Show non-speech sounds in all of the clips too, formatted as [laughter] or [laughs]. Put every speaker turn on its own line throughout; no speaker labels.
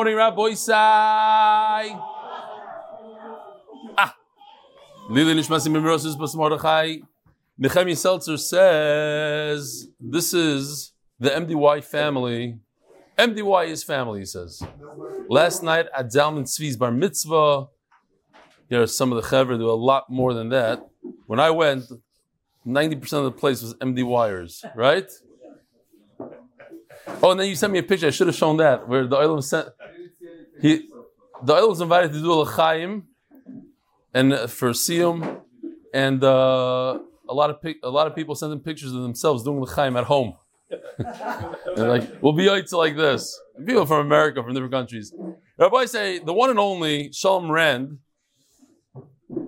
morning, Rabbi Isai. Ah. Lili Nishmasi Mimirosis Bas Mordechai. Nehemiah Seltzer says this is the MDY family. MDY is family, he says. Last night at Zalman Tzvi's bar mitzvah, there are some of the chevra do a lot more than that. When I went, 90% of the place was MDYers, right? Oh, and then you sent me a picture. I should have shown that where the oil sent. He, the oil was invited to do a l'chaim, and uh, for siyum, and uh, a lot of a lot of people sent them pictures of themselves doing l'chaim at home. [laughs] and like we'll be out like this. People from America, from different countries. Rabbi say the one and only Shalom Rand,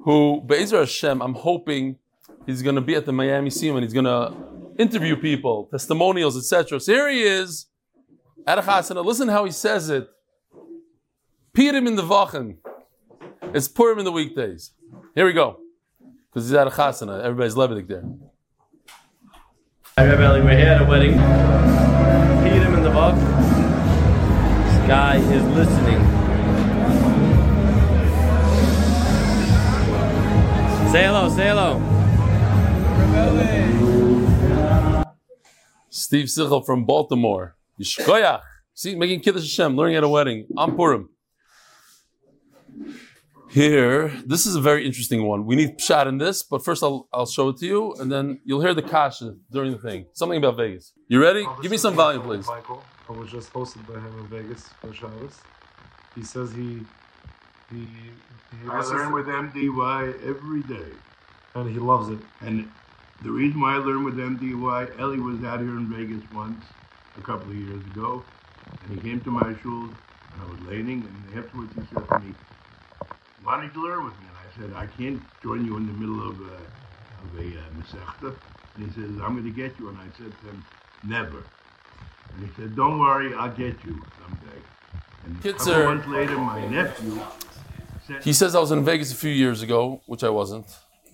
who Be'ezer Hashem, I'm hoping he's going to be at the Miami Siyum and he's going to interview people, testimonials, etc. So here he is at a chasana. Listen how he says it. Purim in the Vachen. It's Purim in the weekdays. Here we go. Because he's at a chasana. Everybody's levitic there.
Hi, Rabbi Eli. We're here at a wedding. Purim in the Vach. This guy is listening. Say hello, say hello.
Steve Sichel from Baltimore. Yishkoyach. See, making Kiddush Hashem, learning at a wedding. I'm Purim. Here, this is a very interesting one. We need shot in this, but first I'll, I'll show it to you, and then you'll hear the kasha during the thing. Something about Vegas. You ready? Give me some volume, please.
Michael, I was just hosted by him in Vegas for Shabbos. He says he he he
I learn with MDY every day.
and he loves it.
And the reason why I learned with MDY, Ellie was out here in Vegas once, a couple of years ago, and he came to my shul, and I was laning, and afterwards he said to me, why don't you learn with me? And I said, I can't join you in the middle of, uh, of a uh. And he says, I'm going to get you. And I said to him, never. And he said, don't worry, I'll get you someday. And a
Kids
couple months later, my nephew said,
He says I was in Vegas a few years ago, which I wasn't.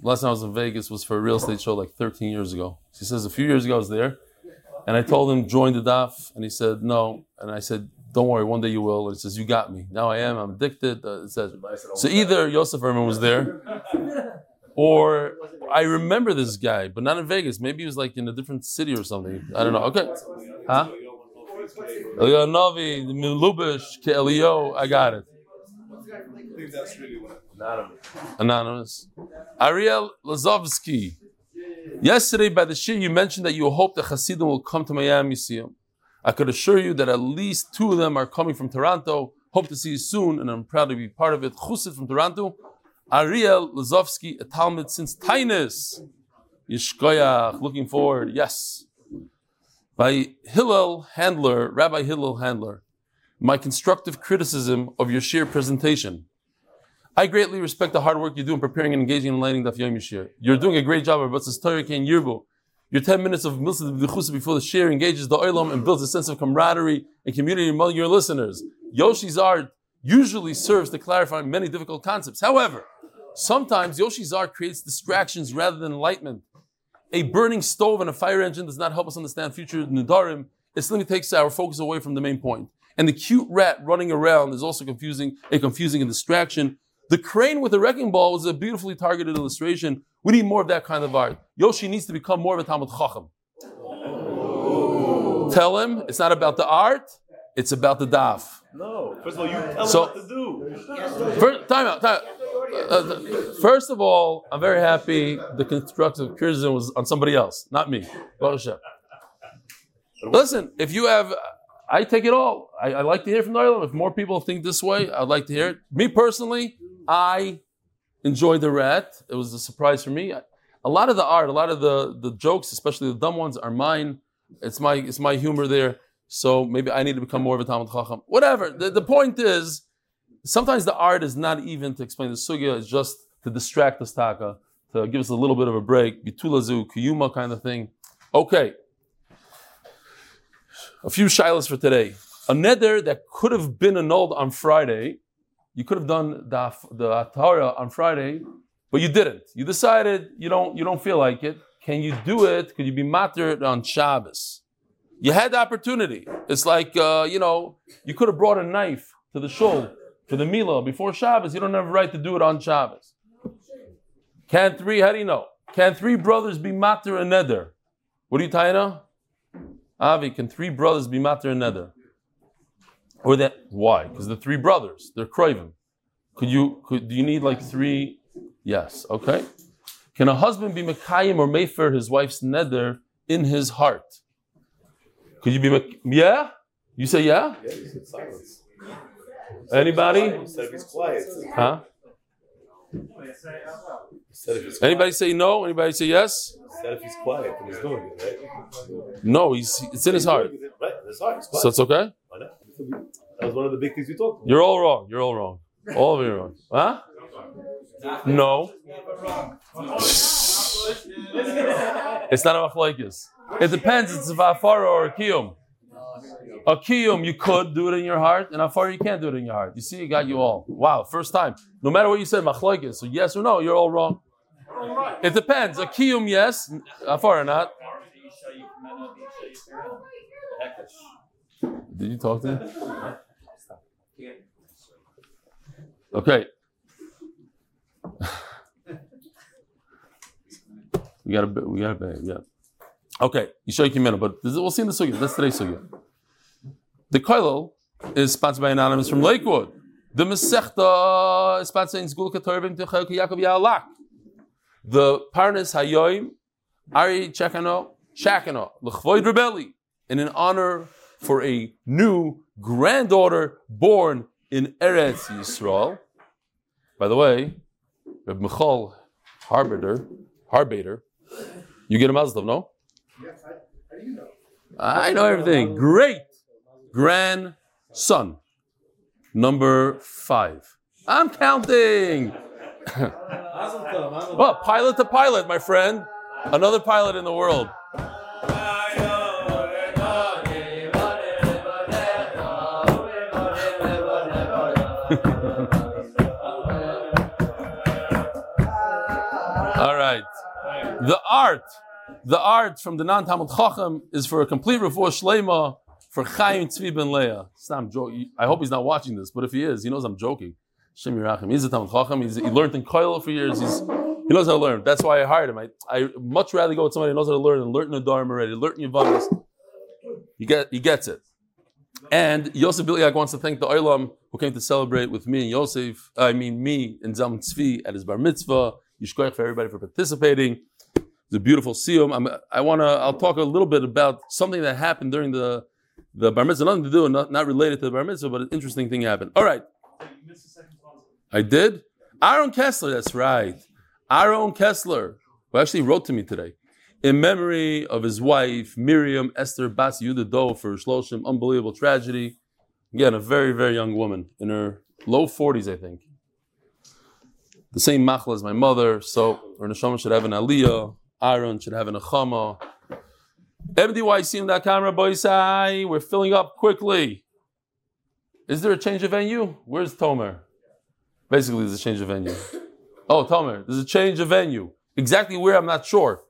Last time I was in Vegas was for a real estate show like 13 years ago. He says a few years ago I was there, and I told him join the daf, and he said no, and I said don't worry, one day you will. And he says you got me. Now I am. I'm addicted. Uh, etc. So either Yosef Herman was there, or I remember this guy, but not in Vegas. Maybe he was like in a different city or something. I don't know. Okay, huh? Novi, Milubish, Elio. I got it. Anonymous. Ariel Lazovsky. Yesterday by the shir, you mentioned that you hope the Hasidim will come to Miami Siyum. I could assure you that at least two of them are coming from Toronto. Hope to see you soon, and I'm proud to be part of it. Chusid from Toronto. Ariel Lazovsky, a Talmud since Tainus. Yishkoyach, looking forward. Yes. By Hillel Handler, Rabbi Hillel Handler. My constructive criticism of your shiur presentation. I greatly respect the hard work you do in preparing and engaging in lighting Daf Yom Yishir. You're doing a great job of Batzis Torah Ken Yirbu. Your 10 minutes of Milsa before the share engages the oilam and builds a sense of camaraderie and community among your listeners. Yoshi's art usually serves to clarify many difficult concepts. However, sometimes Yoshi's art creates distractions rather than enlightenment. A burning stove and a fire engine does not help us understand future Nidarim. It simply takes our focus away from the main point. And the cute rat running around is also confusing, a confusing and distraction. The crane with the wrecking ball is a beautifully targeted illustration. We need more of that kind of art. Yoshi needs to become more of a Talmud Chacham. Tell him it's not about the art, it's about the daf.
No, first of all, you tell
So-
him what to do.
First, time out, time out. Uh, first of all, I'm very happy the constructive criticism was on somebody else, not me. Listen, if you have, I take it all. I, I like to hear from the Olam. If more people think this way, I'd like to hear it. Me personally, I enjoyed the rat. It was a surprise for me. A lot of the art, a lot of the, the jokes, especially the dumb ones, are mine. It's my it's my humor there. So maybe I need to become more of a Talmud Chacham. Whatever. The, the point is, sometimes the art is not even to explain the sugya, it's just to distract us taka, to give us a little bit of a break, bitulazu, kiyuma kind of thing. Okay. A few shilas for today. A neder that could have been annulled on Friday, you could have done the, the on Friday, but you didn't. You decided you don't you don't feel like it. Can you do it? Could you be matter on Shabbos? You had the opportunity. It's like uh, you know, you could have brought a knife to the shul for the Mila before Shabbos, you don't have a right to do it on Shabbos. Can three, how do you know? Can three brothers be matter and? What are you tying? Avi, can three brothers be matter and? Or that, why? Because the three brothers, they're craving. Could you, could, do you need like three? Yes, okay. Can a husband be Mekayim or Mayfer his wife's nether in his heart? Could you be, Mek- yeah? You say yeah?
Yeah, you said silence.
Anybody?
You said if he's quiet.
Huh?
Said if he's.
Anybody say no? Anybody say yes?
Said if he's quiet, he's doing it, right?
No, he's it's in his heart.
Right, his heart. He's quiet.
So it's okay?
Was one of the big things we talked about.
You're all wrong. You're all wrong. All of you are wrong. Huh? No. It's not a machlokes. It depends. It's a vafara or a kiyum. A kiyum, you could do it in your heart, and a far you can't do it in your heart. You see, it got you all. Wow, first time. No matter what you said, machlokes. So yes or no, you're all wrong. It depends. A kiyum, yes. A far not. Did you talk to him? [laughs] Okay. [sighs] we got a bit. We got a bit. Yeah. Okay. Yishay Kimena, but this, we'll see in the sugya. That's today's sugya. The koilel is sponsored by anonymous from Lakewood. The Masechta is sponsored in Zgul Ketorvim Techel Yaakov Yalak. The Parnas Hayoim Ari Chekano Shakano L'chvoid Rebelli in an honor for a new granddaughter born in Eretz Yisrael. By the way, Reb Michal Harbader, Harbader, you get a Muslim, no? Yes, how do you know? I know everything. Great grandson, number five. I'm counting. well, oh, pilot to pilot, my friend. Another pilot in the world. The art, the art from the non Talmud Chacham is for a complete refuah shlema for Chaim Tzvi ben Leah. I hope he's not watching this, but if he is, he knows I'm joking. Shem Yerachim. He's a Talmud Chacham. He's, he learned in Koil for years. He's, he knows how to learn. That's why I hired him. I I much rather go with somebody who knows how to learn and learn the Dharma already, learn in Yavamas. He get he gets it. And Yosef Biliak wants to thank the Olam who came to celebrate with me and Yosef, I mean me and Zam Tzvi at his bar mitzvah. Yishkoich for everybody for participating. A beautiful siyum. I'm, I want to. I'll talk a little bit about something that happened during the the bar mitzvah. Nothing to do, not, not related to the bar mitzvah, but an interesting thing happened. All right. I did. Aaron Kessler. That's right. Aaron Kessler, who actually wrote to me today, in memory of his wife Miriam Esther Bas Yehuda for Shloshim, unbelievable tragedy. Again, a very very young woman in her low forties, I think. The same machla as my mother, so her neshama should have an aliyah. Aaron should have an achama. MDYCM.com, Rabbi Isai, we're filling up quickly. Is there a change of venue? Where's Tomer? Basically, there's a change of venue. Oh, Tomer, there's a change of venue. Exactly where, I'm not sure.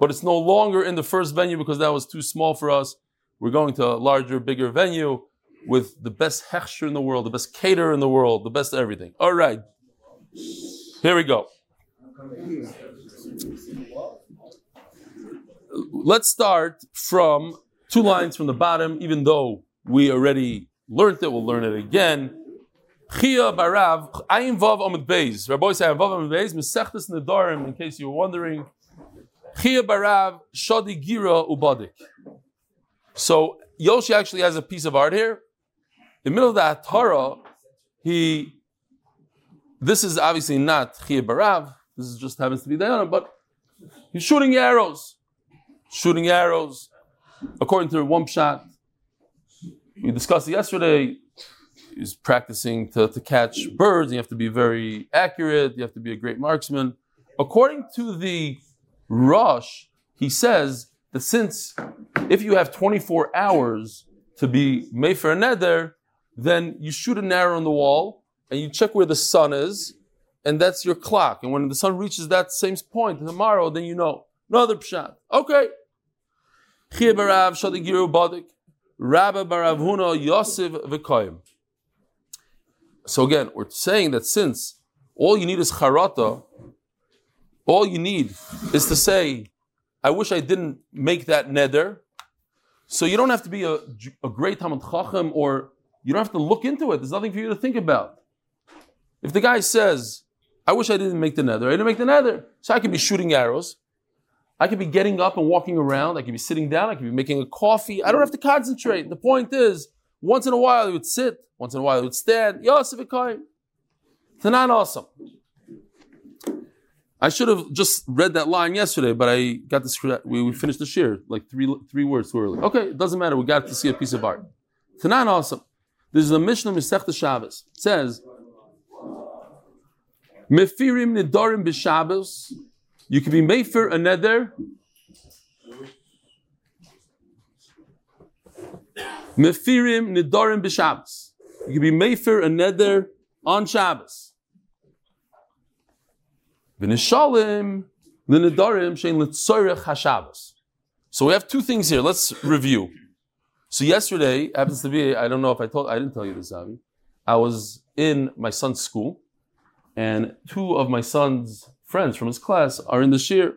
But it's no longer in the first venue because that was too small for us. We're going to a larger, bigger venue with the best hechsher in the world, the best caterer in the world, the best everything. All right. Here we go. Let's start from two lines from the bottom, even though we already learned it, we'll learn it again. Chia barav, ayin vav amid beis. Rabbi say ayin vav amid beis, mesechtes nedarim, in case you were wondering. Chia barav, shadi gira ubadik. So Yoshi actually has a piece of art here. In the middle of the Torah, he, this is obviously not Chia barav, this is just happens to be Diana, but he's shooting arrows. Shooting arrows. According to one shot, we discussed yesterday. He's practicing to, to catch birds. You have to be very accurate. You have to be a great marksman. According to the Rosh, he says that since if you have 24 hours to be Mayfer Neder, then you shoot an arrow on the wall and you check where the sun is, and that's your clock. And when the sun reaches that same point tomorrow, then you know. Another pshat. Okay. Chia barav shadigiru badik. Rabba barav huna Yosef v'koyim. So again, we're saying that since all you need is charata, all you need is to say, I wish I didn't make that neder. So you don't have to be a, a great Talmud Chacham or you don't have to look into it. There's nothing for you to think about. If the guy says, I wish I didn't make the nether, I didn't make the nether. So I could be shooting arrows. I could be getting up and walking around. I could be sitting down. I could be making a coffee. I don't have to concentrate. The point is, once in a while I would sit, once in a while I would stand. Yosef Tnan Hasam. I should have just read that line yesterday, but I got this. We, we finished the shir like three three words too early. Okay, it doesn't matter. We got to see a piece of art. Tnan Hasam. This is a Mishnah Masechta Shabbos. It says, Mefirim nidarim b'Shabbos. You can be mefer a neder. Mefirim nidarim b'Shabbos. You can be mefer a neder on Shabbos. V'nishalim l'nedarim shein l'tzorech haShabbos. So we have two things here. Let's review. So yesterday happens to be, I don't know if I told, I didn't tell you this, Avi. I was in my son's school, and two of my son's friends from his class are in the shir.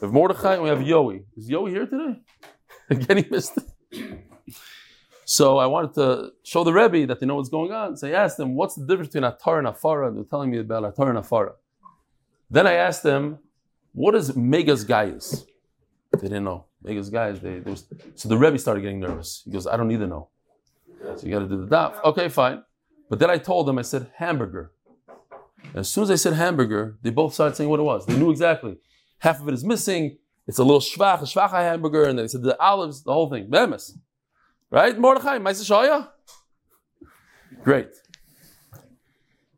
We have Mordechai and we have Yoey. Is Yoey here today? [laughs] Again, he missed it. So I wanted to show the Rebbe that they know what's going on. So I asked them, what's the difference between Atar and Afara? They're telling me about Atar and Afara. Then I asked them, what is Megas Gaius? They didn't know. Megas Gaius, they, they was, so the Rebbe started getting nervous. He goes, I don't need to know. So you got to do the daf. Okay, fine. But then I told them, I said, hamburger. As soon as I said hamburger, they both started saying what it was. They knew exactly. Half of it is missing. It's a little shvach, a shvacha hamburger. And they said the olives, the whole thing. Bemis. Right? Mordechai, Maisa Great.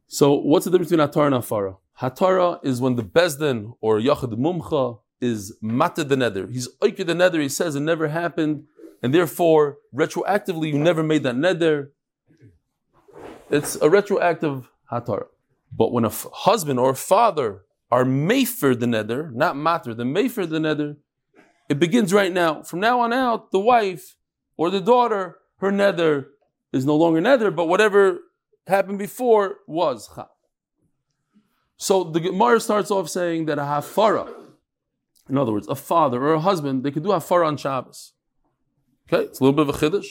So what's the difference between Hatar and Afara? Hatara is when the Bezdin or Yachid Mumcha is matted the Nether. He's Oike the Nether, he says it never happened, and therefore, retroactively, you never made that Nether. It's a retroactive Hatara. But when a f- husband or a father are Mayfer the Nether, not Matter, the Mayfer the Nether, it begins right now. From now on out, the wife or the daughter, her Nether is no longer Nether, but whatever happened before was. So the Gemara starts off saying that a hafara, in other words, a father or a husband, they could do hafara on Shabbos. Okay, it's a little bit of a chiddush.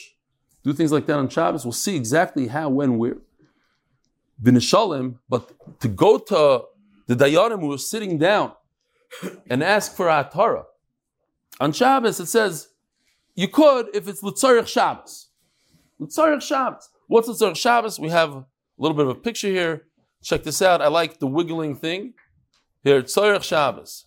Do things like that on Shabbos. We'll see exactly how, when, where. B'nishalim, but to go to the dayanim who are sitting down and ask for a atara on Shabbos, it says you could if it's l'tzarich Shabbos. L'tzarich Shabbos. What's l'tzarich Shabbos? We have a little bit of a picture here. Check this out. I like the wiggling thing. Here, Tzorech Shabbos.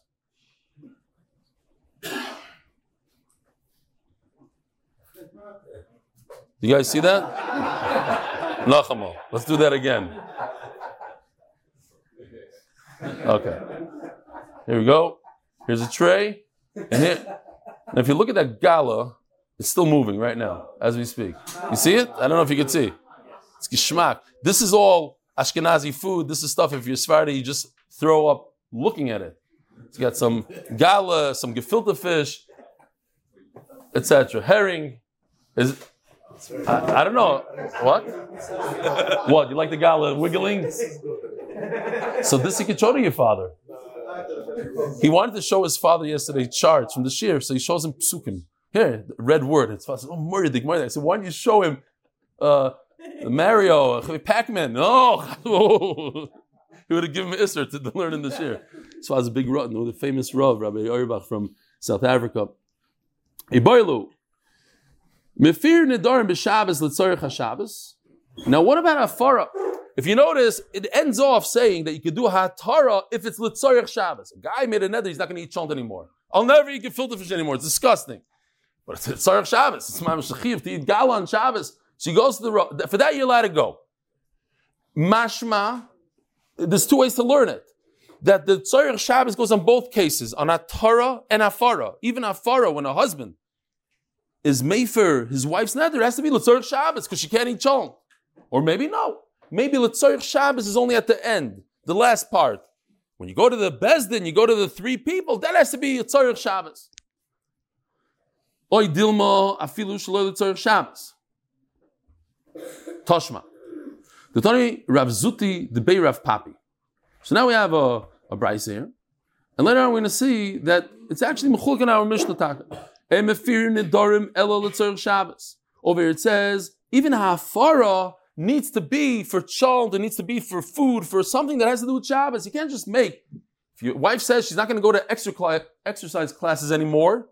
You guys see that? Nachamo. Let's do that again. Okay. Here we go. Here's a tray. And here, now if you look at that gala, it's still moving right now as we speak. You see it? I don't know if you can see. It's geschmack. This is all Ashkenazi food. This is stuff, if you're Sephardi, you just throw up looking at it. You got some gala, some gefilte fish, etc. Herring. Is I, I, don't know. What? what? You like the gala wiggling? So this he could show to your father. He wanted to show his father yesterday charts from the shir, so he shows him psukim. Here, red word. It's oh, murdig, murdig. I said, why don't you show him uh, Mario, Pac-Man. No, [laughs] he would have given him Isser to learn in the shir. So I was a big Rav, the famous Rav, Rabbi Auerbach from South Africa. Iboilu. Mefir nedarim b'Shabbos l'tzorich haShabbos. Now, what about Afara? If you notice, it ends off saying that you could do Hatara if it's Litzorich Shabbos. A guy made a nether, he's not going to eat chont anymore. I'll never eat gefilte fish anymore. It's disgusting. But it's Litzorich Shabbos. It's Mamash Shachiv to eat gala on Shabbos. So he goes to the. For that, you're allowed to go. Mashma, there's two ways to learn it. That the Tzorich Shabbos goes on both cases, on Atara and Afara. Even Afara, when a husband is Mayfer, his wife's nether, has to be Tzorich Shabbos because she can't eat chon. Or maybe no. Maybe Tzorich Shabbos is only at the end, the last part. When you go to the Bezdin, you go to the three people, that has to be Tzorich Shabbos. Oy Dilma afilu shlo Tzorich Shabbos. Toshma. The The Tani Rav Zuti, the Bay Rav Papi. So now we have a, a Bryce here. And later on we're going to see that it's actually Mechulk in our Mishnah Taka. Over here it says, even a Hafara needs to be for child, it needs to be for food, for something that has to do with Shabbos. You can't just make. If your wife says she's not going to go to extra exercise classes anymore,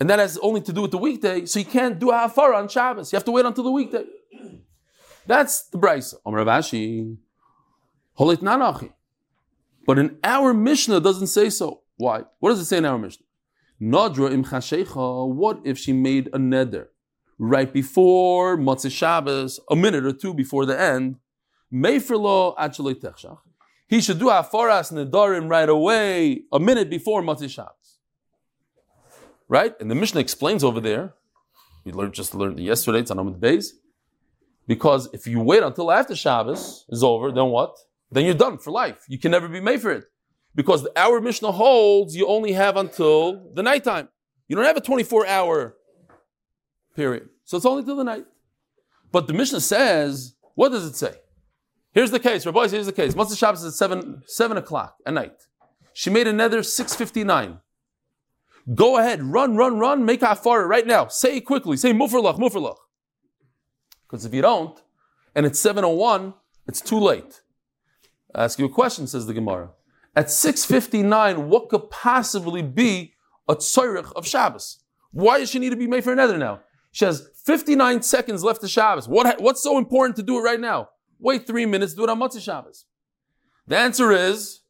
and that has only to do with the weekday, so you can't do a Hafara on Shabbos. You have to wait until the weekday. That's the Brisa. Amar Ravashi. Holit Nanachi. But in our Mishnah doesn't say so. Why? What does it say in our Mishnah? Nadra im chashecha. What if she made a neder right before Matzah Shabbos, a minute or two before the end? Meifrlo actually techshach. He should do afaras nedarim right away, a minute before Matzah Shabbos. Right? And the Mishnah explains over there. We learned just learned yesterday. It's on Amud Beis. Because if you wait until after Shabbos is over, then what? Then you're done for life. You can never be made for it. Because our Mishnah holds you only have until the nighttime. You don't have a 24 hour period. So it's only till the night. But the Mishnah says, what does it say? Here's the case. Rabbi, here's the case. Motzei Shabbos is at 7, 7 o'clock at night. She made another 6.59. Go ahead, run, run, run, make hafara right now. Say quickly. Say mufrlach, mufrlach. Because if you don't, and it's 7.01, it's too late. I ask you a question, says the Gemara. At 6.59, what could possibly be a tzorich of Shabbos? Why does she need to be made for another now? She has 59 seconds left to Shabbos. What, what's so important to do it right now? Wait three minutes, do it on Motzei Shabbos. The answer is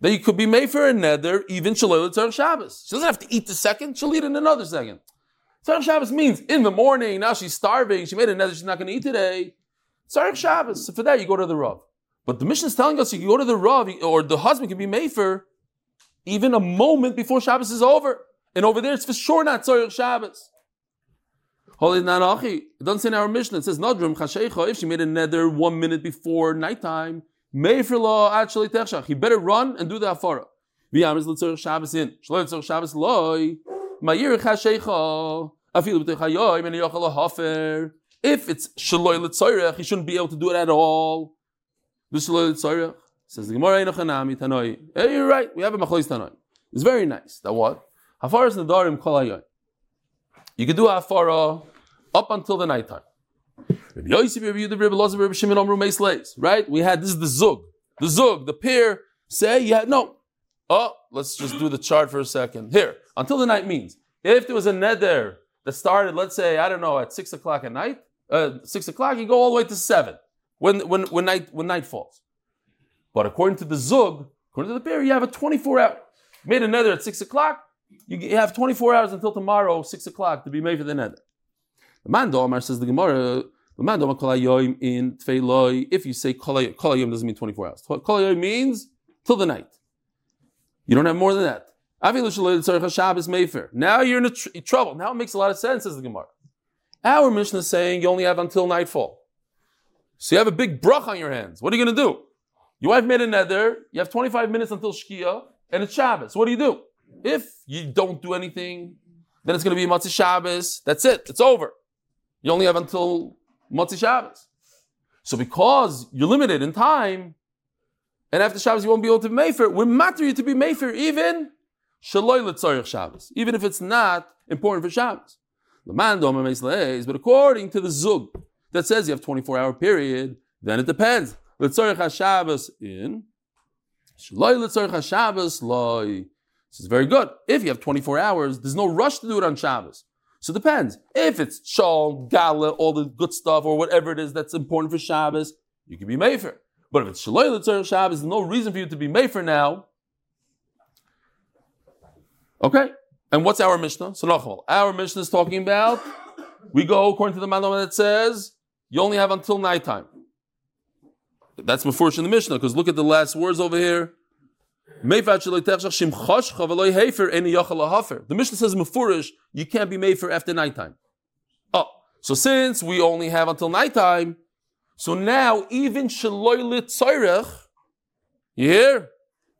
that you could be made for a neder even Shalom Tzarech Shabbos. She doesn't have to eat the second, she'll eat in another second. Tzarech Shabbos means in the morning, now she's starving, she made a she's not going to eat today. Tzarech Shabbos. So for that, you go to the Rav. But the mission is telling us you can go to the Rav, or the husband can be made for even a moment before Shabbos is over. And over there, it's for sure not Tzarech Shabbos. Holy Nanachi. It doesn't say in our mission, It says Nadrum Chashecha. If she made a neder one minute before nighttime, Mefer law actually techshach. He better run and do the afara. V'yamis l'tzorich Shabbos in. Shlo l'tzorich Shabbos loy. Ma'yir Chashecha. Afilu b'techayoy. Men yochel hafer. If it's shaloi l'tzorich, he shouldn't be able to do it at all. Says the Gemara Einochanami Tanoi. Hey, you're right. We have a machlois Tanoi. It's very nice. That what? Hafar is nadarim kol hayoy. You can do hafara up until the night nighttime. Right? We had this is the zug. The zug, the pair say yeah no. Oh, let's just do the chart for a second. Here, until the night means if there was a neder that started, let's say, I don't know, at six o'clock at night, uh, six o'clock, you go all the way to seven when when when night when night falls. But according to the zug, according to the pair, you have a 24 hour. Made a nether at six o'clock, you have 24 hours until tomorrow, six o'clock, to be made for the nether. The man Domar says the Gemara, the man Domar Kolayoim in Tfeiloi, if you say Kolayoim doesn't mean 24 hours. Kolayoim means till the night. You don't have more than that. Now you're in tr- trouble. Now it makes a lot of sense, says the Gemara. Our mission is saying you only have until nightfall. So you have a big brach on your hands. What are you going to do? Your wife made a nether, you have 25 minutes until Shkia, and it's Shabbos. What do you do? If you don't do anything, then it's going to be Motzei Shabbos. That's it. It's over. You only have until Motzei Shabbos. So because you're limited in time, and after Shabbos you won't be able to be Mefer, we matter you to be Mefer even Shaloi L'tzorich Shabbos, even if it's not important for Shabbos. But according to the Zug that says you have 24 hour period, then it depends. L'tzorich Shabbos in Shaloi L'tzorich Shabbos loy. This is very good. If you have 24 hours, there's no rush to do it on Shabbos. So it depends. If it's Shal, Gala, all the good stuff, or whatever it is that's important for Shabbos, you can be Mefer. But if it's Shaloi L'tzor Shabbos, there's no reason for you to be Mefer now. Okay. And what's our Mishnah? So. Our Mishnah is talking about, we go according to the Manom that says, you only have until nighttime. That's Mefurish in the Mishnah, because look at the last words over here. The Mishnah says Mefurish, you can't be made for after nighttime. Oh, so since we only have until nighttime, so now even Shaloy Tzorech, you hear?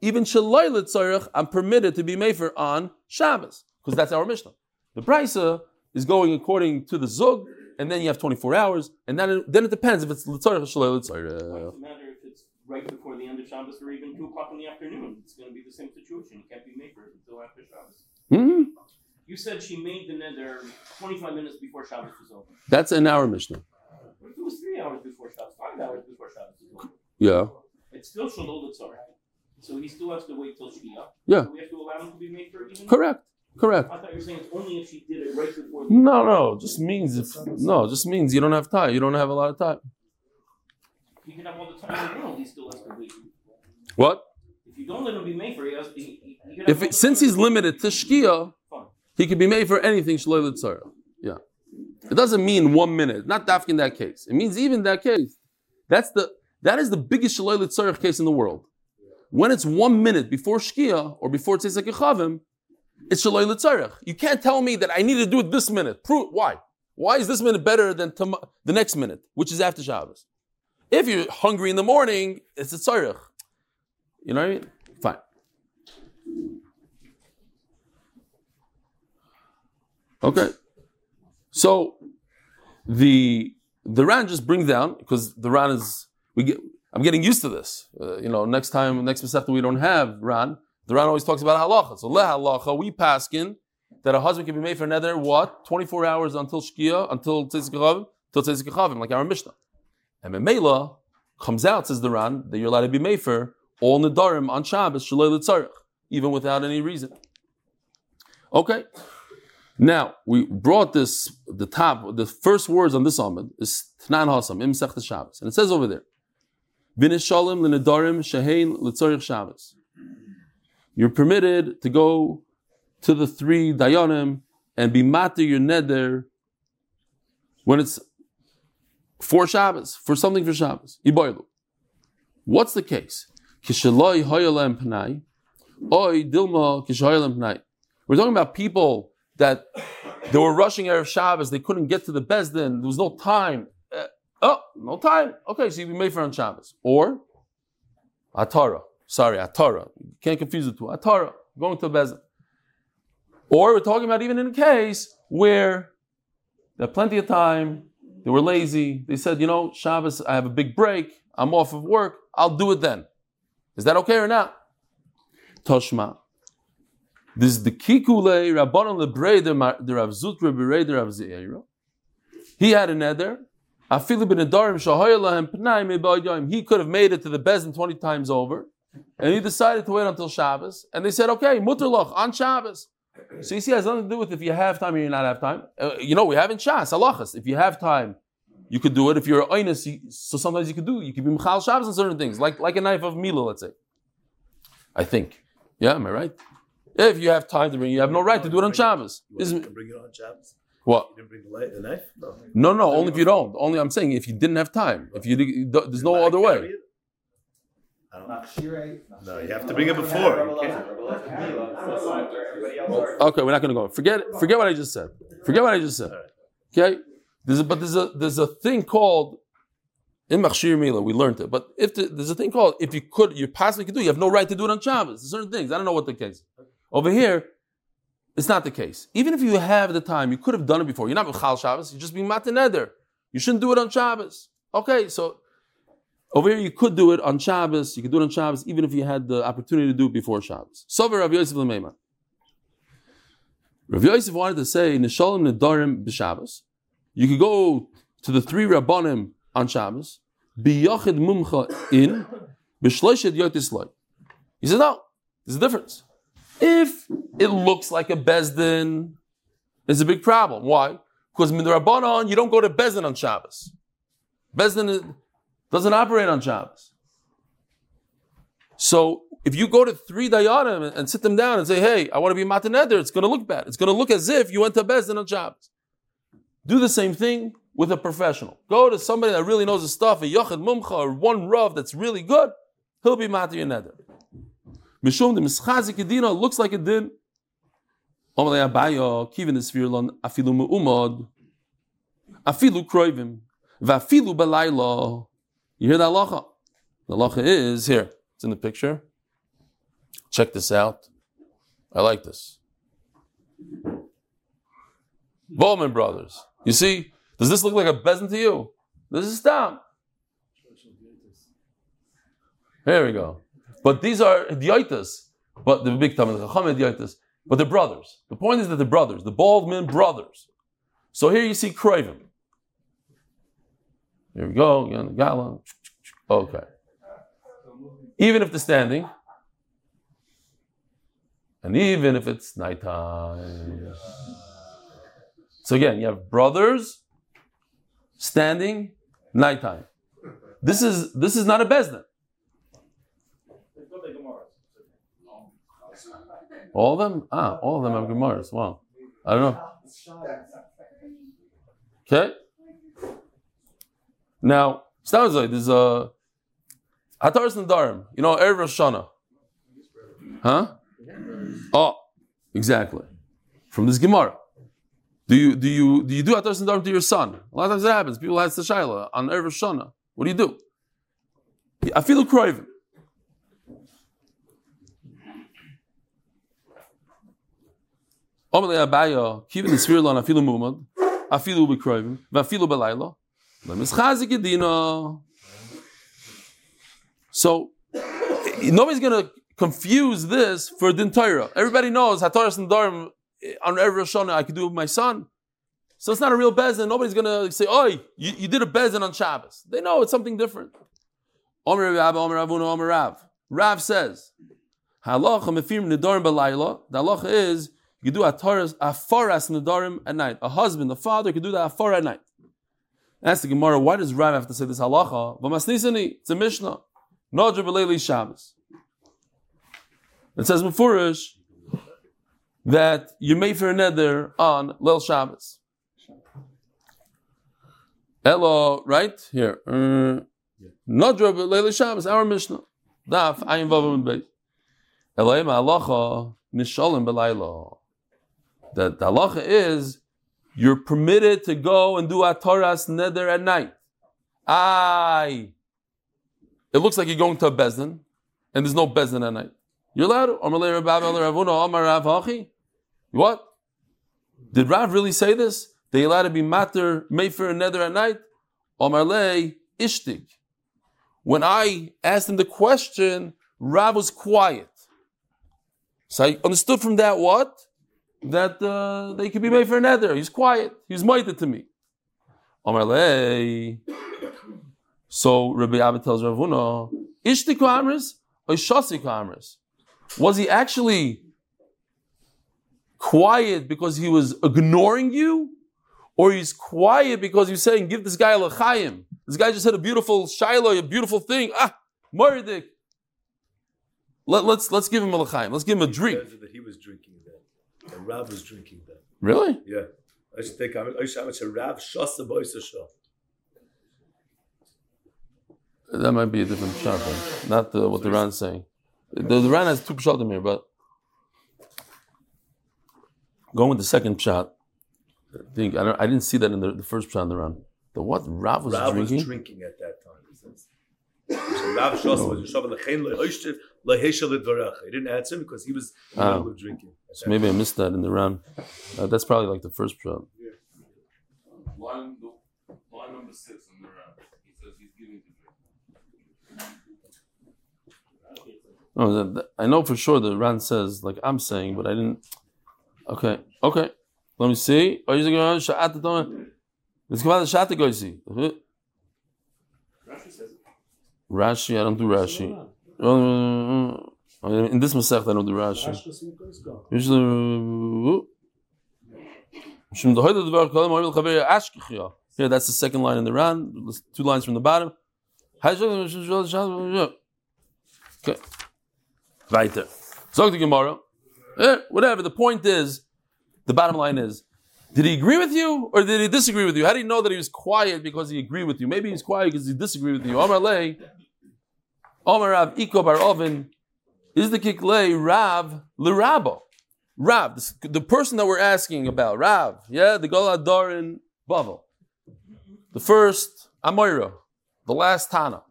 Even Shaloy Tzorech, I'm permitted to be made for on Shabbos, because that's our Mishnah. The Brisa is going according to the Zug, and then you have 24 hours, and then it, then it depends if it's Litzarech or Shalei Litzarech.
doesn't matter if it's right before the end of Shabbos or even 2 o'clock in the afternoon. It's going to be the same situation. You can't be made for until after Shabbos.
Hmm?
You said she made the nether 25 minutes before Shabbos was over.
That's an hour Mishnah.
What if it was 3 hours before Shabbos, 5 hours before Shabbos was over?
Yeah.
It's still Shalol Litzarech. So he still has to wait till Shkia.
Yeah.
So we have to allow him to be made for it even?
Correct. Correct.
I thought you were saying it's only if she did it right before
No, no, just means if no, just means you don't have time. You don't have a lot of time.
You can have all the time in the world, he still has to wait.
What?
If you don't let him be made for he has, he, he
If it, since he's limited to Shkia, he could be made for anything Shalei Litzarech. Yeah. It doesn't mean one minute. Not dafk in that case. It means even that case. That's the that is the biggest Shalei Litzarech case in the world. When it's one minute before Shkia or before Yechavim, it's Shaloi Litzarech. You can't tell me that I need to do it this minute. Prove why. Why is this minute better than tom- the next minute, which is after Shabbos? If you're hungry in the morning, it's a tzarech. You know what I mean? Fine. Okay. So the the Ran just brings down because the Ran is we get. I'm getting used to this. Uh, you know, next time, next Masechta we don't have Ran. The Ran always talks about halacha. So le halacha, we paskin that a husband can be made for another what? 24 hours until shkia, until tzizik chavim, till like our Mishnah. And Memela comes out, says the Ran, that you're allowed to be made for all nedarim on Shabbos, shalei l'tzarech, even without any reason. Okay. Now, we brought this, the top, the first words on this Amid is Tnan Hasam, Im Sech Shabbos. And it says over there, Vinishalim l'nedarim shehein l'tzarech Shabbos. You're permitted to go to the three dayanim and be matir your neder when it's for Shabbos, for something for Shabbos. Iboilu. What's the case? Pnai, oi. We're talking about people that they were rushing Erev Shabbos, they couldn't get to the Bezdin, there was no time. Uh, oh, no time. Okay, so you be made for on Shabbos. Or Atara. Sorry, Atara. You can't confuse the two. Atara, going to Bezdin. Or we're talking about even in a case where they had plenty of time, they were lazy, they said, you know, Shabbos, I have a big break, I'm off of work, I'll do it then. Is that okay or not? Toshma. This is the Kikule Rabbanon Lebrei the Rav Zutra the Rav. He had a nether. Afilu ben Adarim Shahoyalahem Pnai Mebayim. He could have made it to the Bezin 20 times over. And he decided to wait until Shabbos. And they said, okay, Muterloch on Shabbos. So you see, it has nothing to do with if you have time or you not have time. Uh, you know, we have in Shas, halachas. If you have time, you could do it. If you're oinus, you- so sometimes you could do. You could be mechal Shabbos on certain things, like like a knife of mila, let's say. I think. Yeah, am I right? If you have time to bring, you have no right to do it on Shabbos.
You
Isn't-
bring it on Shabbos?
What?
You didn't bring the, light, the knife? No.
No, no, only if you don't. Only I'm saying if you didn't have time. If you, you there's no other way.
it? I don't know. No, you have to bring it before. You
Okay, we're not going to go. Forget forget what I just said. Forget what I just said. Okay, there's a, but there's a there's a thing called in Machshir Mila. We learned it, but if the, there's a thing called if you could you possibly could do, you have no right to do it on Shabbos. There's certain things. I don't know what the case. Over here, it's not the case. Even if you have the time, you could have done it before. You're not Chal Shabbos. You're just being Mataneder. You shouldn't do it on Shabbos. Okay, so over here you could do it on Shabbos. You could do it on Shabbos even if you had the opportunity to do it before Shabbos. Sover Rav Yosef Lemeiman. Rav Yosef wanted to say Nishalim Nedarim b'Shabbos. You could go to the three Rabbanim on Shabbos. B'Yachid Mumcha in b'Shleishet Yotisloi. He says no. There's a difference. If it looks like a Bezdin, it's a big problem. Why? Because in the Rabbanon, you don't go to Bezdin on Shabbos. Bezdin doesn't operate on Shabbos. So if you go to three dayanim and, sit them down and say, "Hey, I want to be mataneder," it's going to look bad. It's going to look as if you went to Bezdin on Shabbos. Do the same thing with a professional. Go to somebody that really knows the stuff, a yochid mumcha or one rav that's really good. He'll be mataneder. Mishum the mischazik looks like. Omalei abayo kivin afilu afilu. You hear that halacha? The halacha is here. It's in the picture. Check this out. I like this. Bowman Brothers. You see, Does this look like a bezin to you? This is stam. Here we go. But these are idiotas. But the big time, the chacham idiotas. But they're brothers. The point is that they're brothers. The bald men brothers. So here you see Craven. Here we go. Again, Gala. Okay. Even if they're standing, and even if it's nighttime. So again, you have brothers standing nighttime. This is this is not a bezdin. All of them? Ah, all of them have Gemaras. Wow. I don't know. Okay. Now, like there's a uh, Hataras Nadarim. You know, Erev Rosh Hashanah. Huh? Oh, exactly. From this Gemara. Do you do you do you do Hataras Nadarim to your son? A lot of times that happens. People ask the Shaila on Erev Rosh Hashanah. What do you do? I feel craving. Omelei Abaya, kivin the sphere lon afilu mumad, afilu b'kroivim, v'afilu edina. So, nobody's going to confuse this for Din Torah. Everybody knows Hataras and Darim eh, on every Hashanah I could do it with my son. So it's not a real bezin. Nobody's going to say, "Oh, you, you did a bezin on Shabbos." They know it's something different. Rav, says, "Halacha mefim nedarim b'layla." The halacha is you do a taras afaras nedarim at night. A husband, a father could do that afar at night. Ask the Gemara, why does Rav have to say this halacha? V'masnisani, it's a Mishnah. Nodra b'leili Shabbos. It says Mefurish that you made for a neder on Leil Shabbos. Hello, right here. Uh, Nodra b'leili Shabbos, our Mishnah. Daf ayin vavim beit. Elohim halacha nishalim b'layla. That the halacha is you're permitted to go and do ataras neder at night. Aye. It looks like you're going to a bezdin, and there's no bezdin at night. You're allowed. What? Did Rav really say this? They allowed to be matter, mefer, and nether at night? Ishtik. When I asked him the question, Rav was quiet. So I understood from that what? That uh, they could be made for nether. He's quiet. He's mighty to me. So Rabbi Abba tells Ravuna, Ishtiku Amris or Shasiku Amris? Was he actually quiet because he was ignoring you? Or he's quiet because he's saying, give this guy a lechayim. This guy just had a beautiful shiloh, a beautiful thing. Ah, Mordik. Let, let's let's give him a lechayim. Let's give him a drink.
That he was drinking Rav was drinking that.
Really?
Yeah. I should take I should have a Rav Shasa Boisa Shah.
That might be a different shot, then. not the, what the Ran's saying. The, the Ran has two pshatim here, but going with the second shot, I think I, I didn't see that in the, the first shot in the Ran. The what Rav was
Rav
drinking?
was drinking at that time. He. So Rav Shasa was Yeshua Lechein Lehoishtiv Lehesha Lidvarecha. He didn't answer him because he was in the
Ah.
middle of drinking.
So maybe I missed that in the Ran. Uh, that's probably like the first shot.
Line, line number six in the Ran. He says he's giving to
No, that, that- I know for sure the Ran says like I'm saying, but I didn't. Okay, okay. Let me see. Oh, you're going to sha'at the Let's go out the sha'at the goisi. Rashi, I don't do Rashi. Uh, In this Masech, I don't do Rashi. Usually, Shem the Hoyda Dvar Kolam Hoyda Chaver Ashkechia. Here, that's the second line in the Ran. Two lines from the bottom. Okay. Weiter. Zog the Gemara. Eh, whatever. The point is, the bottom line is, did he agree with you or did he disagree with you? How do you know that he was quiet because he agreed with you? Maybe he's quiet because he disagreed with you. Lei, Omar Rav Iko Bar Ovin, is the kiklei Rav Lirabo. Rav, the person that we're asking about, Rav, yeah, the Golador in Bavel. The first Amoira, the last Tana.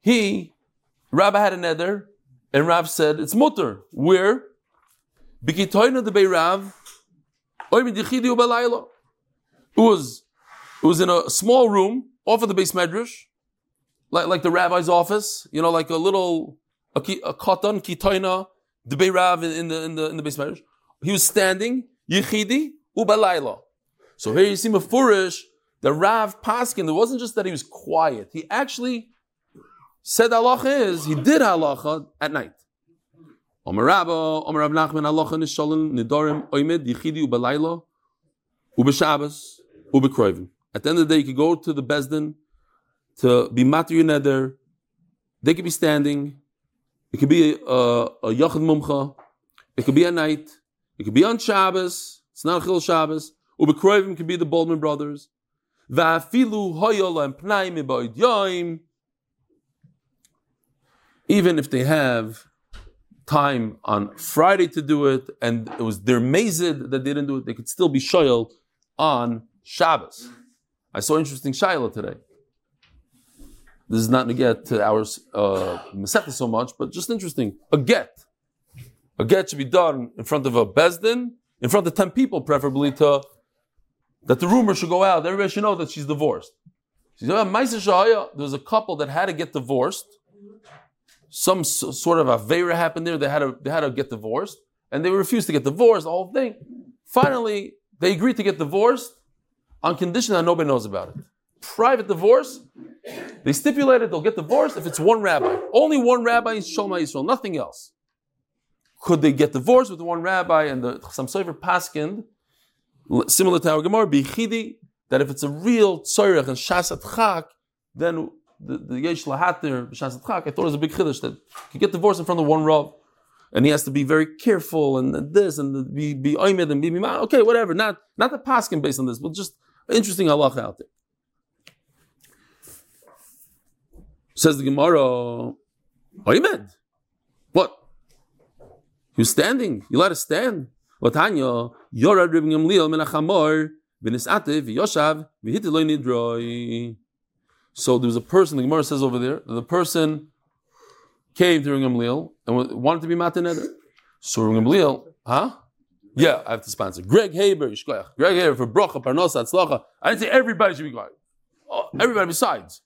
He, Rav had a neder, and Rav said, it's mutter. Where? Bikitoyna de Bei Rav, oy mi dichidi u balayla. It was it was in a small room off of the base medrash, like like the rabbi's office. You know, like a little a, a katan kitoina the rav in, the in the in the base medrash. He was standing yichidi ubalayla. So here you see Mefurish, the Rav Paskin. It wasn't just that he was quiet; he actually said halacha is he did halacha at night. Omer Rabba, Omer Rav Nachman, halacha nishalin nidorim oimed yichidi ubalayla ubeshabbos ubekroivim. At the end of the day, you could go to the Bezdin to be matir neder. They could be standing. It could be a, a, a mumcha. It could be at night. It could be on Shabbos. It's not a chil Shabbos. Ubekroivim could be the Baldwin brothers. Va'afilu hoyol and pnaim iboid yoim. Even if they have time on Friday to do it, and it was their mazid that they didn't do it, they could still be shoyal on Shabbos. I saw interesting shayla today. This is not to get to our uh, so much, but just interesting. A get. A get should be done in front of a Bezdin, in front of 10 people, preferably, to that the rumor should go out. Everybody should know that she's divorced. She's there was a couple that had to get divorced. Some sort of a avera happened there. They had to they had to get divorced, and they refused to get divorced. The whole thing. Finally, they agreed to get divorced on condition that nobody knows about it. Private divorce. They stipulated they'll get divorced if it's one rabbi. Only one rabbi is Shoma Yisrael, nothing else. Could they get divorced with one rabbi and the some Sofer Paskind, similar to our Gemara, Bichidi, that if it's a real tzorech and shasat chak, then the, yesh lahatir shasat chak, I thought it was a big chiddush that you get divorced in front of one rav, and he has to be very careful and, this and be be oimed and be mima. Okay, whatever. Not not the paskin based on this, but just interesting halacha out there. Says the Gemara, oimed. What? He was standing. You let us stand. Latanya, Yorad Rabban Gamliel min achamor, v'nisativ, v'yoshav, v'hitiloi nidroi. So there was a person, the Gemara says over there, the person came to Gamliel and wanted to be mataneder. So Gamliel, huh? Yeah, I have to sponsor. Greg Haber. Greg Haber for Brocha, Parnosa, Tzlacha. I didn't say everybody should be quiet. Oh, everybody besides.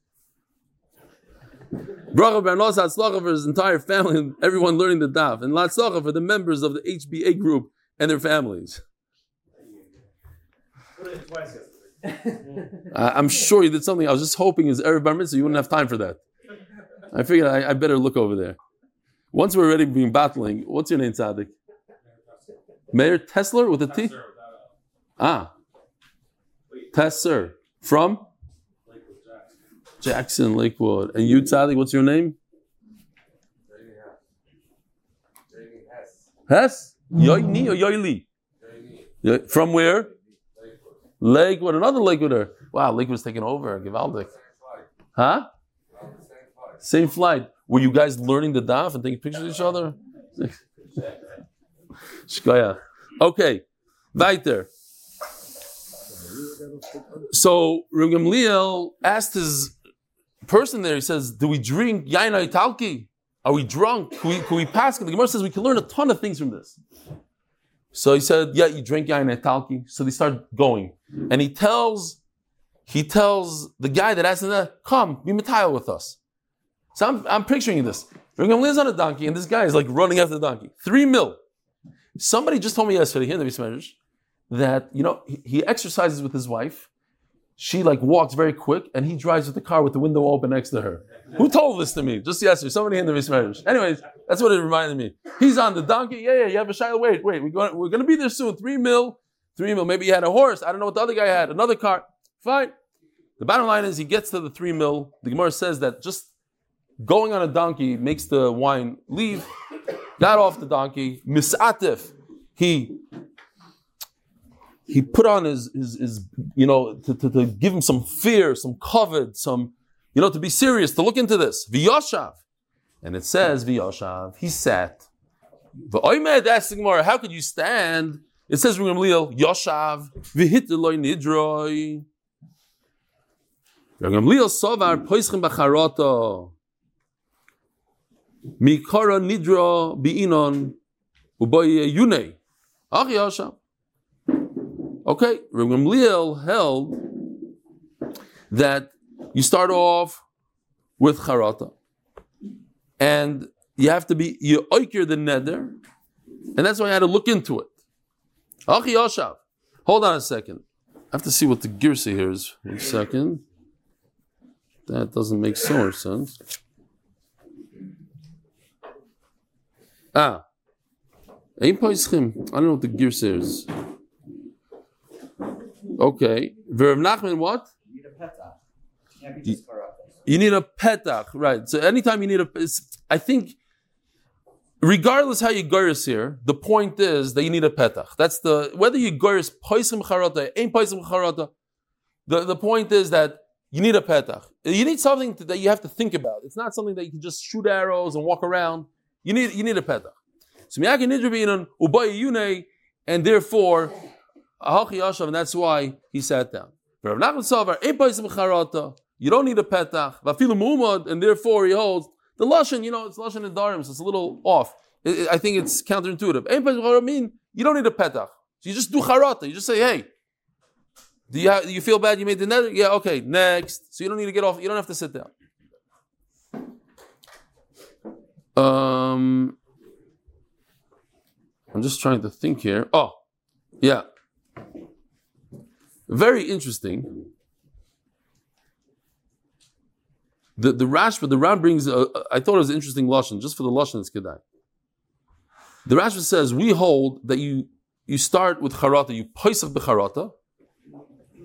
Bracha Parnosa, Tzlacha for his entire family and everyone learning the daf. And Latzlacha for the members of the HBA group and their families. I'm sure you did something. I was just hoping is Erev Bar Mitzvah. You wouldn't have time for that. I figured I, I better look over there. Once we're already being battling, what's your name, Tzaddik? Meir Tesler with a T? Ah. Tesser. From? Jackson, Lakewood. And you, Tzaddik, what's your name? Hess? Yoini or Yoili? From where? Lakewood. Another Lakewooder. Wow, Lakewood's taking over. Givaldic. Huh? Same flight. Were you guys learning the daf and taking pictures of each other? [laughs] Shkoya. Okay. Weiter. So Reb Gamliel asked his person there, he says, Do we drink Yaina Italki? Are we drunk? Can we, can we pass? The Gemara says we can learn a ton of things from this. So he said, Yeah, you drink Yaina Italki. So they start going. And he tells he tells the guy that asked him come, be matile with us. So I'm, I'm picturing this. Reb Gamliel's on a donkey, and this guy is like running after the donkey. Three mil. Somebody just told me yesterday here in the Bismarck that you know he, he exercises with his wife. She like walks very quick, and he drives with the car with the window open next to her. Who told this to me? Just yesterday, somebody in the Bismarck. Anyways, that's what it reminded me. He's on the donkey. Yeah, yeah. You have a shy. Wait, wait. We're going. We're going to be there soon. Three mil. Three mil. Maybe he had a horse. I don't know what the other guy had. Another car. Fine. The bottom line is he gets to the three mil. The Gemara says that just going on a donkey makes the wine leave. Got off the donkey. Misatif. He he put on his, his, his you know, to, to, to give him some fear, some covet, some, you know, to be serious, to look into this. V'yoshav. And it says, V'yoshav, he sat. V'oimed the Gemara, how could you stand? It says, Rabban Gamliel, Yoshav, v'hitteloi nidroi. Rabban Gamliel sovar poischim bacharoto. Mikara nidro bi'inon uboy yunei. Ach Yoshav. Okay, Rav Gamliel held that you start off with charata, and you have to be you oiker the neder, and that's why I had to look into it. Achi Yoshav. Hold on a second. I have to see what the girsa here is. One second. That doesn't make so much sense. Ah. I don't know what the girsa is. Okay. Verav Nachman, what?
You need a petah. Can't be just charata.
You need a petach, right? So anytime you need a, I think, regardless how you goris here, the point is that you need a petach. That's the whether you goris poisim charata, ain't poisim charata. The the point is that you need a petach. You need something to- that you have to think about. It's not something that you can just shoot arrows and walk around. You need you need a petach. So miyake nidrabinan ubay yune, and therefore and that's why he sat down. You don't need a petach. And therefore he holds the lashon. You know, it's lashon and darim, so it's a little off. I- think it's counterintuitive. Mean you don't need a petach. So you just do charata. You just say, hey, do you have, do you feel bad? You made the nether? Yeah, okay. Next. So you don't need to get off. You don't have to sit down. Um, I'm just trying to think here. Oh, yeah. Very interesting. The the Rashba, the Ran brings. A, I thought it was interesting lashon, just for the lashon it's kedai. The Rashba says we hold that you you start with charata, you poisach becharata,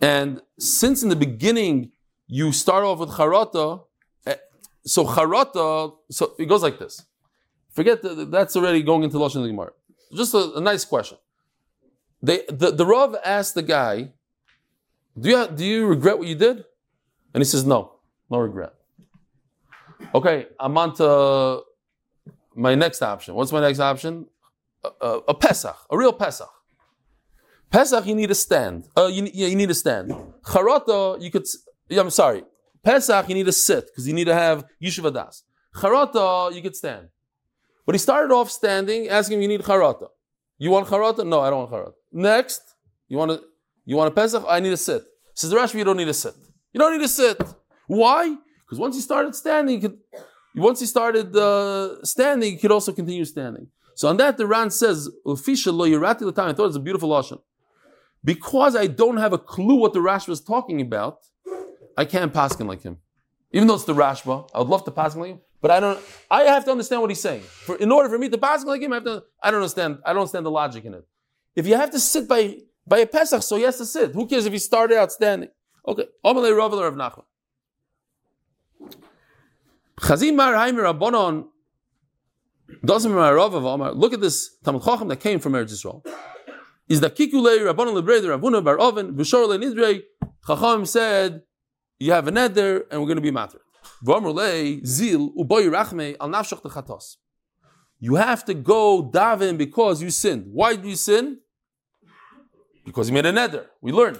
and since in the beginning you start off with charata, eh, so charata, so it goes like this. Forget that that's already going into lashon Gemara. Just a, a nice question. They the, the Rav asked the guy, "Do you do you regret what you did?" And he says, "No, no regret." Okay, I'm on to my next option. What's my next option? A, a, a Pesach, a real Pesach. Pesach, you need a stand. Uh, you, you need a stand. Charata, you could. Yeah, I'm sorry. Pesach, you need to sit because you need to have yeshiva das. Charata, you could stand. But he started off standing, asking him, "You need charata. You want charata? No, I don't want charata. Next, you want to you want a Pesach? I need to sit." Says the Rashi, "You don't need to sit. You don't need to sit. Why? Because once he started standing, he could, once he started uh, standing, he could also continue standing. So on that, the Ran says, "Ufisha lo yirati l'tam." I thought it was a beautiful lashon. Because I don't have a clue what the Rashi was talking about, I can't paskin like him. Even though it's the Rashba, I would love to paskin like him, but I don't. I have to understand what he's saying. For in order for me to paskin like him, I have to. I don't understand. I don't understand the logic in it. If you have to sit by by a Pesach, so has to sit. Who cares if he started out standing? Okay. Omalei Rav Rav Nachman. Chazim Mar Haimer Rabbanon doesn't Rav of Omar. Look at this Talmud Chacham that came from Eretz Yisrael. Is the Kikulei Rabbanon Lebrei the Ravuna Bar Oven V'Shor Le Nidrei Chacham said you have a neder and we're going to be matter. Zil Uboy Rachmei Al Nafshach. You have to go daven because you sinned. Why do you sin? Because he made a neder. We learned.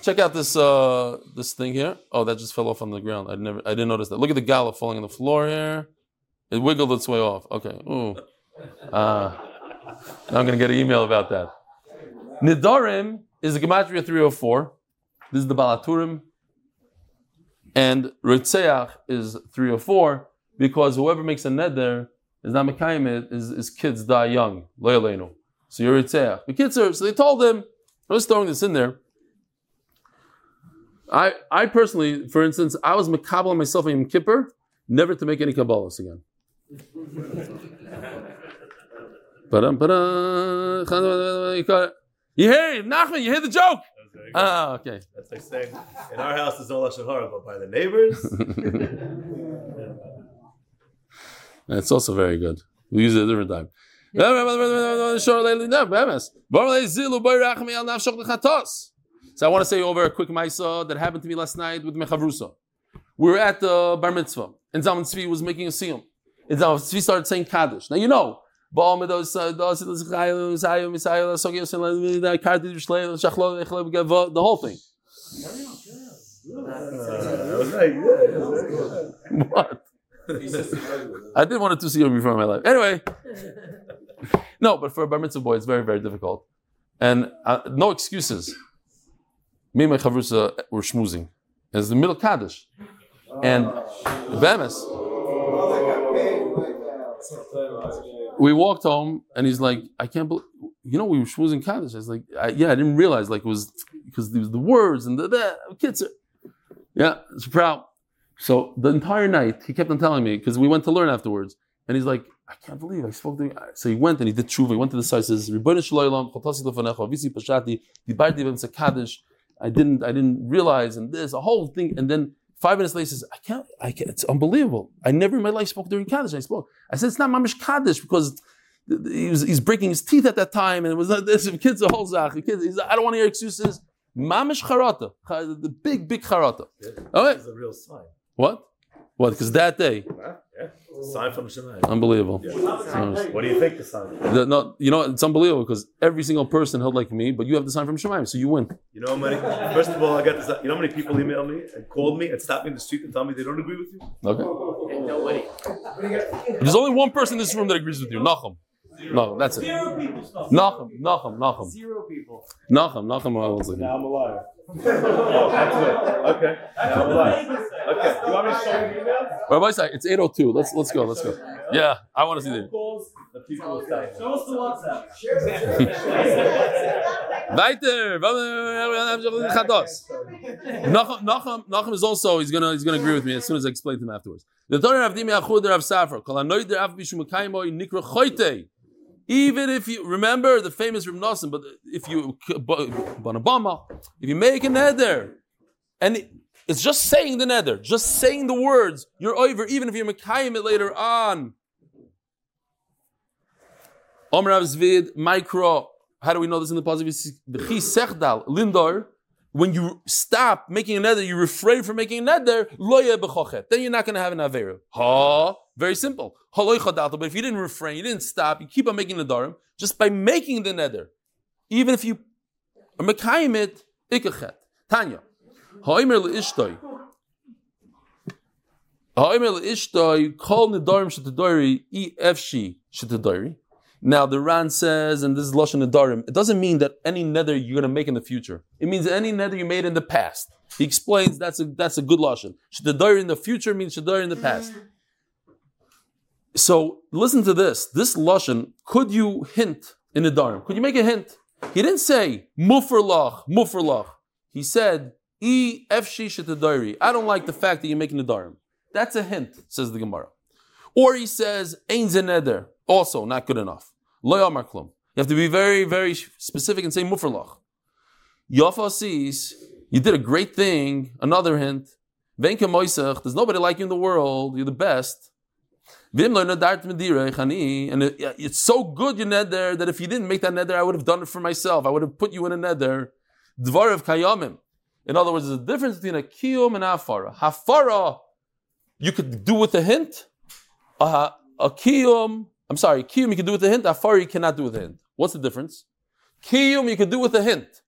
Check out this uh, this thing here. Oh, that just fell off on the ground. I never, I didn't notice that. Look at the gallop falling on the floor here. It wiggled its way off. Okay. Ooh. Uh, now I'm to get an email about that. Nidarim is the gematria 304. This is the Baal Haturim. And Ritzeach is 304 because whoever makes a neder is not Mekayim it, is, his kids die young. Lo yaleinu. So you're Ritzeach. The kids are, so they told him, I'm just throwing this in there. I, I personally, for instance, I was Makabal myself in Yom Kippur, never to make any Kabbalahs again. [laughs] You got it. You hear it, Nachman, you hear the joke? Ah, okay.
That's like saying, in our house there's no lashon hara, but by the neighbors, [laughs] [laughs]
That's also very good. We use it a different time. So I want to say over a quick maisa that happened to me last night with Mechavrusa. We were at the bar mitzvah, and Zalman Tzvi was making a siyum. And Zalman Tzvi started saying Kaddish. Now you know, the whole thing. [laughs] What? [laughs] I did want to see him before in my life. Anyway, no, but for a bar mitzvah boy, it's very, very difficult. And uh, no excuses. me and my chavrusa were schmoozing. It was the middle Kaddish. And Bemis, we walked home and he's like, I can't believe, you know, we were schmoozing Kaddish. I was like, I, yeah, I didn't realize like it was because there was the words and the, the kids. Are, yeah, it's proud. So the entire night he kept on telling me because we went to learn afterwards, and he's like, I can't believe I spoke to him. So he went and he did tshuva. He went to the side. Says, "Ribbon shloilam chotasi lefanecha visi pashati dibarti b'em kaddish." I didn't, I didn't realize, and this a whole thing, and then. Five minutes later, he says, "I can't, I can't. It's unbelievable. I never in my life spoke during Kaddish. I spoke. I said it's not mamish Kaddish because he was, he's breaking his teeth at that time, and it was not this. Kids, the whole zach. Kids, he's, I don't want to hear excuses. Mamish charata, the big, big charata. Right.
It's a real sign.
What? What? Because that day,
Yeah. Sign from Shemayim.
unbelievable.
What do you think the sign?
The- no, you know it's unbelievable because every single person held like me, but you have the sign from Shemaim, so you win.
You know how many? First of all, I got this. You know how many people email me and called me and stopped me in the street and tell me they don't agree with you?
Okay.
Nobody.
There's only one person in this room that agrees with you. Nachum. No, that's it.
Zero people stuff.
Nachum. Nachum. Nachum.
Zero people.
Nachum. Nachum. I was
Now I'm a liar. [laughs] oh, that's good. Okay. Now I'm a liar. Okay. You want me to show you the email?
Rabbi Isaac, it's 802. Let's let's go. Let's go. Yeah, I want to see that.
Calls the people will.
Show us the WhatsApp. [laughs] [laughs]
Weiter. Chados. Nachum, Nachum, Nachum is also he's gonna he's gonna agree with me as soon as I explain to him afterwards. The Torah of Dimi Achud Rav Safra. Kol hanoid der af bishum kaimo nikra choite. Even if you remember the famous Nosson, but if you if you make a neder, and it- it's just saying the neder, just saying the words, you're over. Even if you're mekayim it later on. Rav Zvid, micro. How do we know this in the positive? Sechdal lindor. When you stop making a neder, you refrain from making a bechochet. Then you're not going to have an avera. Ha. Very simple. But if you didn't refrain, you didn't stop, you keep on making the darim just by making the nether, Even if you are mekayim it, ikachet. Tanya. Ha'omer le'ishtoi. Ha'omer le'ishtoi kol nedarim shetadori i efshi shetadori. Now the Ran says, and this is Lashon Nedarim, it doesn't mean that any nether you're going to make in the future. It means any nether you made in the past. He explains that's a, that's a good Lashon. Shadadari in the future means Shadari in the past. So listen to this. This Lashon, could you hint in Nedarim? Could you make a hint? He didn't say, Mufrlach, Mufrlach. He said, E efshi shetadari. I don't like the fact that you're making Nedarim. That's a hint, says the Gemara. Or he says, Ein zeneder. Also, not good enough. Lo yamar klum. You have to be very, very specific and say mufrlach. Yafa sees, you did a great thing. Another hint. Venke moisach, there's nobody like you in the world. You're the best. Eh, and it- it's so good you neder that if you didn't make that nether, I would have done it for myself. I would have put you in a nether. Dvar of kayamim. In other words, there's a difference between a kiyum and a hafara. Hafara, you could do with a hint. A, kiyum, I'm sorry, kiyum you can do with a hint. Hafara you cannot do with a hint. What's the difference? Kiyum you can do with a hint.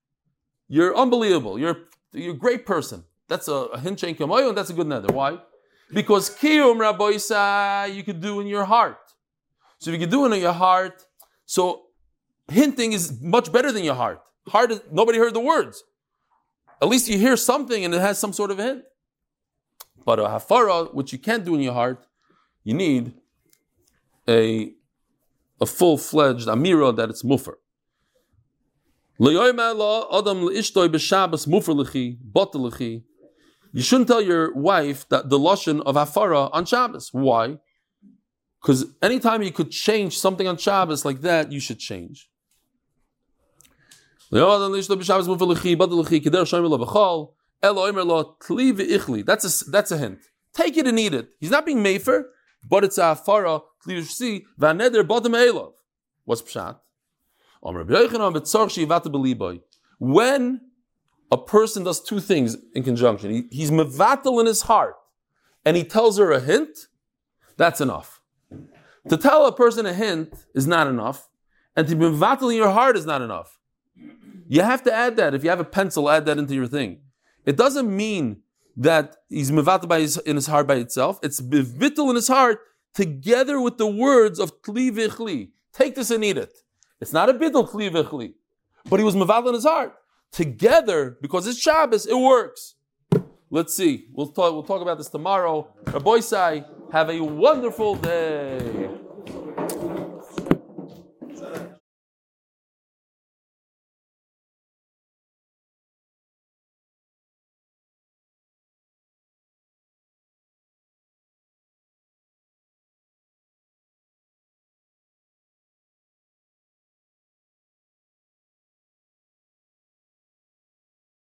You're unbelievable. You're, you're a great person. That's a, a hint chain kamoyo, and that's a good nether. Why? Because kiyum, Rabbi Isa, you could do in your heart. So if you could do it in your heart, so hinting is much better than your heart. Heart, is, nobody heard the words. At least you hear something and it has some sort of hint. But a hafara, which you can't do in your heart, you need a, a full-fledged amira that it's mufar. You shouldn't tell your wife that the lashon of hafara on Shabbos. Why? Because anytime you could change something on Shabbos like that, you should change. That's a, that's a hint. Take it and eat it. He's not being mefer, but it's a hafara. What's pshat? When a person does two things in conjunction, he, he's mevatel in his heart, and he tells her a hint, that's enough. To tell a person a hint is not enough, and to be mevatel in your heart is not enough. You have to add that. If you have a pencil, add that into your thing. It doesn't mean that he's mevatel by his, in his heart by itself. It's mevatel in his heart together with the words of v'chli. Take this and eat it. It's not a kli v'chli, but he was mevatel in his heart. Together because it's Shabbos, it works. Let's see. We'll talk. We'll talk about this tomorrow. Rabbi Sai, have a wonderful day.